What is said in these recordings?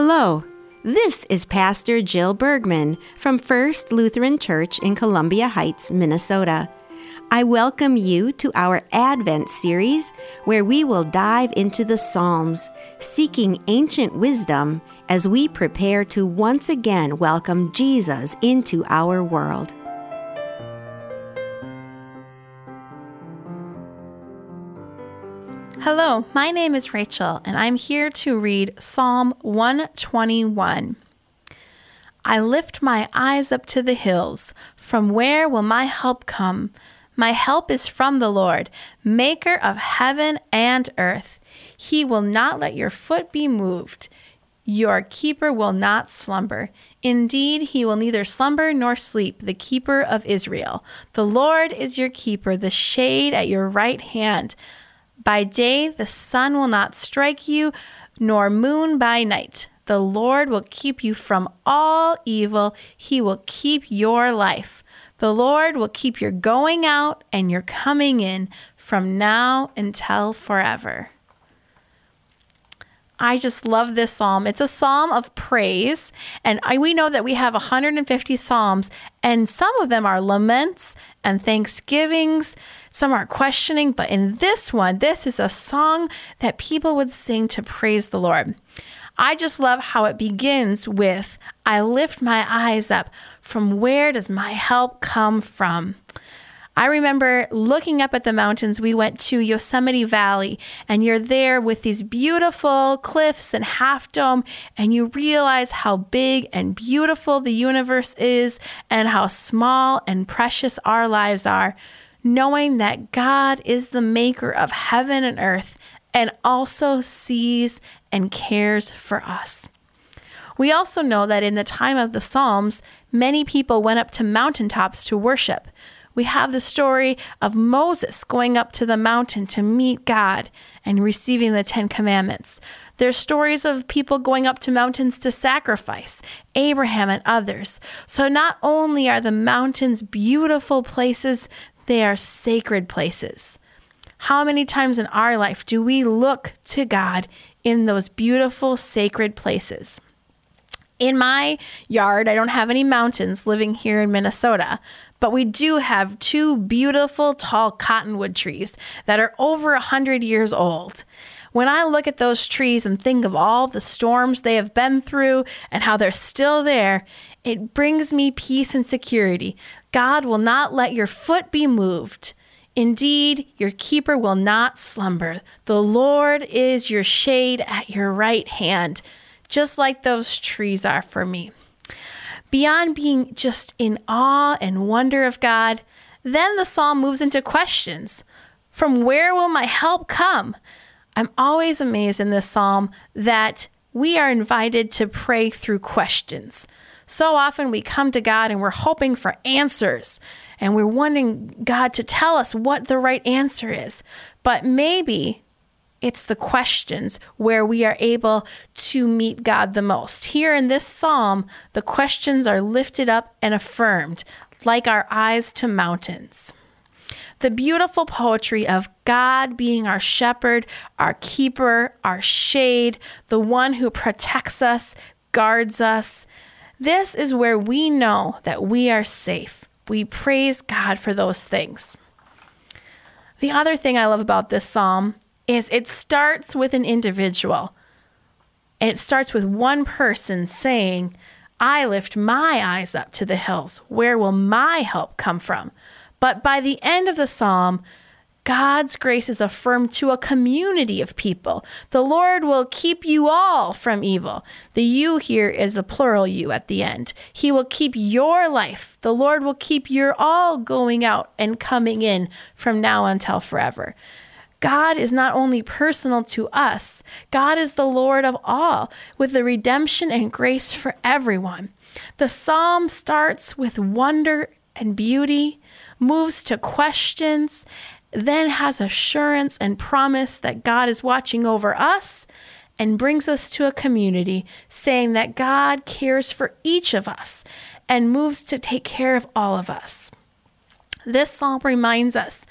Hello, this is Pastor Jill Bergman from First Lutheran Church in Columbia Heights, Minnesota. I welcome you to our Advent series where we will dive into the Psalms, seeking ancient wisdom as we prepare to once again welcome Jesus into our world. Hello, my name is Rachel, and I'm here to read Psalm 121. I lift my eyes up to the hills. From where will my help come? My help is from the Lord, maker of heaven and earth. He will not let your foot be moved. Your keeper will not slumber. Indeed, he will neither slumber nor sleep, the keeper of Israel. The Lord is your keeper, the shade at your right hand. By day the sun will not strike you, nor moon by night. The Lord will keep you from all evil. He will keep your life. The Lord will keep your going out and your coming in from now until forever. I just love this psalm. It's a psalm of praise. And I, we know that we have 150 psalms, and some of them are laments and thanksgivings. Some are questioning. But in this one, this is a song that people would sing to praise the Lord. I just love how it begins with I lift my eyes up. From where does my help come from? I remember looking up at the mountains. We went to Yosemite Valley, and you're there with these beautiful cliffs and half dome, and you realize how big and beautiful the universe is, and how small and precious our lives are, knowing that God is the maker of heaven and earth and also sees and cares for us. We also know that in the time of the Psalms, many people went up to mountaintops to worship we have the story of Moses going up to the mountain to meet God and receiving the Ten Commandments. There's stories of people going up to mountains to sacrifice, Abraham and others. So not only are the mountains beautiful places, they are sacred places. How many times in our life do we look to God in those beautiful, sacred places? In my yard, I don't have any mountains living here in Minnesota, but we do have two beautiful tall cottonwood trees that are over a hundred years old. When I look at those trees and think of all the storms they have been through and how they're still there, it brings me peace and security. God will not let your foot be moved. Indeed, your keeper will not slumber. The Lord is your shade at your right hand, just like those trees are for me beyond being just in awe and wonder of God, then the psalm moves into questions. From where will my help come? I'm always amazed in this psalm that we are invited to pray through questions. So often we come to God and we're hoping for answers and we're wanting God to tell us what the right answer is. But maybe it's the questions where we are able to meet God the most. Here in this psalm, the questions are lifted up and affirmed, like our eyes to mountains. The beautiful poetry of God being our shepherd, our keeper, our shade, the one who protects us, guards us. This is where we know that we are safe. We praise God for those things. The other thing I love about this psalm is it starts with an individual. It starts with one person saying, I lift my eyes up to the hills. Where will my help come from? But by the end of the psalm, God's grace is affirmed to a community of people. The Lord will keep you all from evil. The you here is the plural you at the end. He will keep your life. The Lord will keep your all going out and coming in from now until forever. God is not only personal to us, God is the Lord of all, with the redemption and grace for everyone. The psalm starts with wonder and beauty, moves to questions, then has assurance and promise that God is watching over us, and brings us to a community saying that God cares for each of us and moves to take care of all of us. This psalm reminds us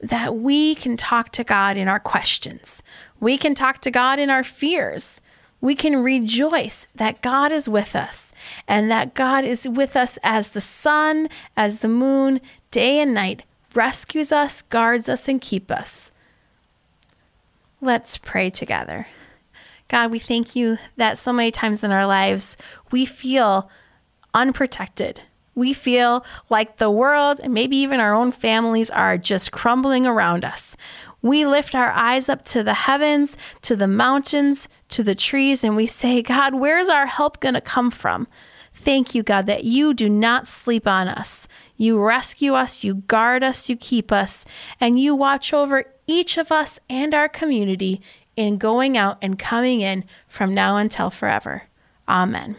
that we can talk to God in our questions. We can talk to God in our fears. we can rejoice that God is with us and that God is with us as the sun, as the moon, day and night, rescues us, guards us, and keep us. Let's pray together. God, we thank you that so many times in our lives we feel unprotected. We feel like the world and maybe even our own families are just crumbling around us. We lift our eyes up to the heavens, to the mountains, to the trees, and we say, God, where's our help going to come from? Thank you, God, that you do not sleep on us. You rescue us, you guard us, you keep us, and you watch over each of us and our community in going out and coming in from now until forever. Amen.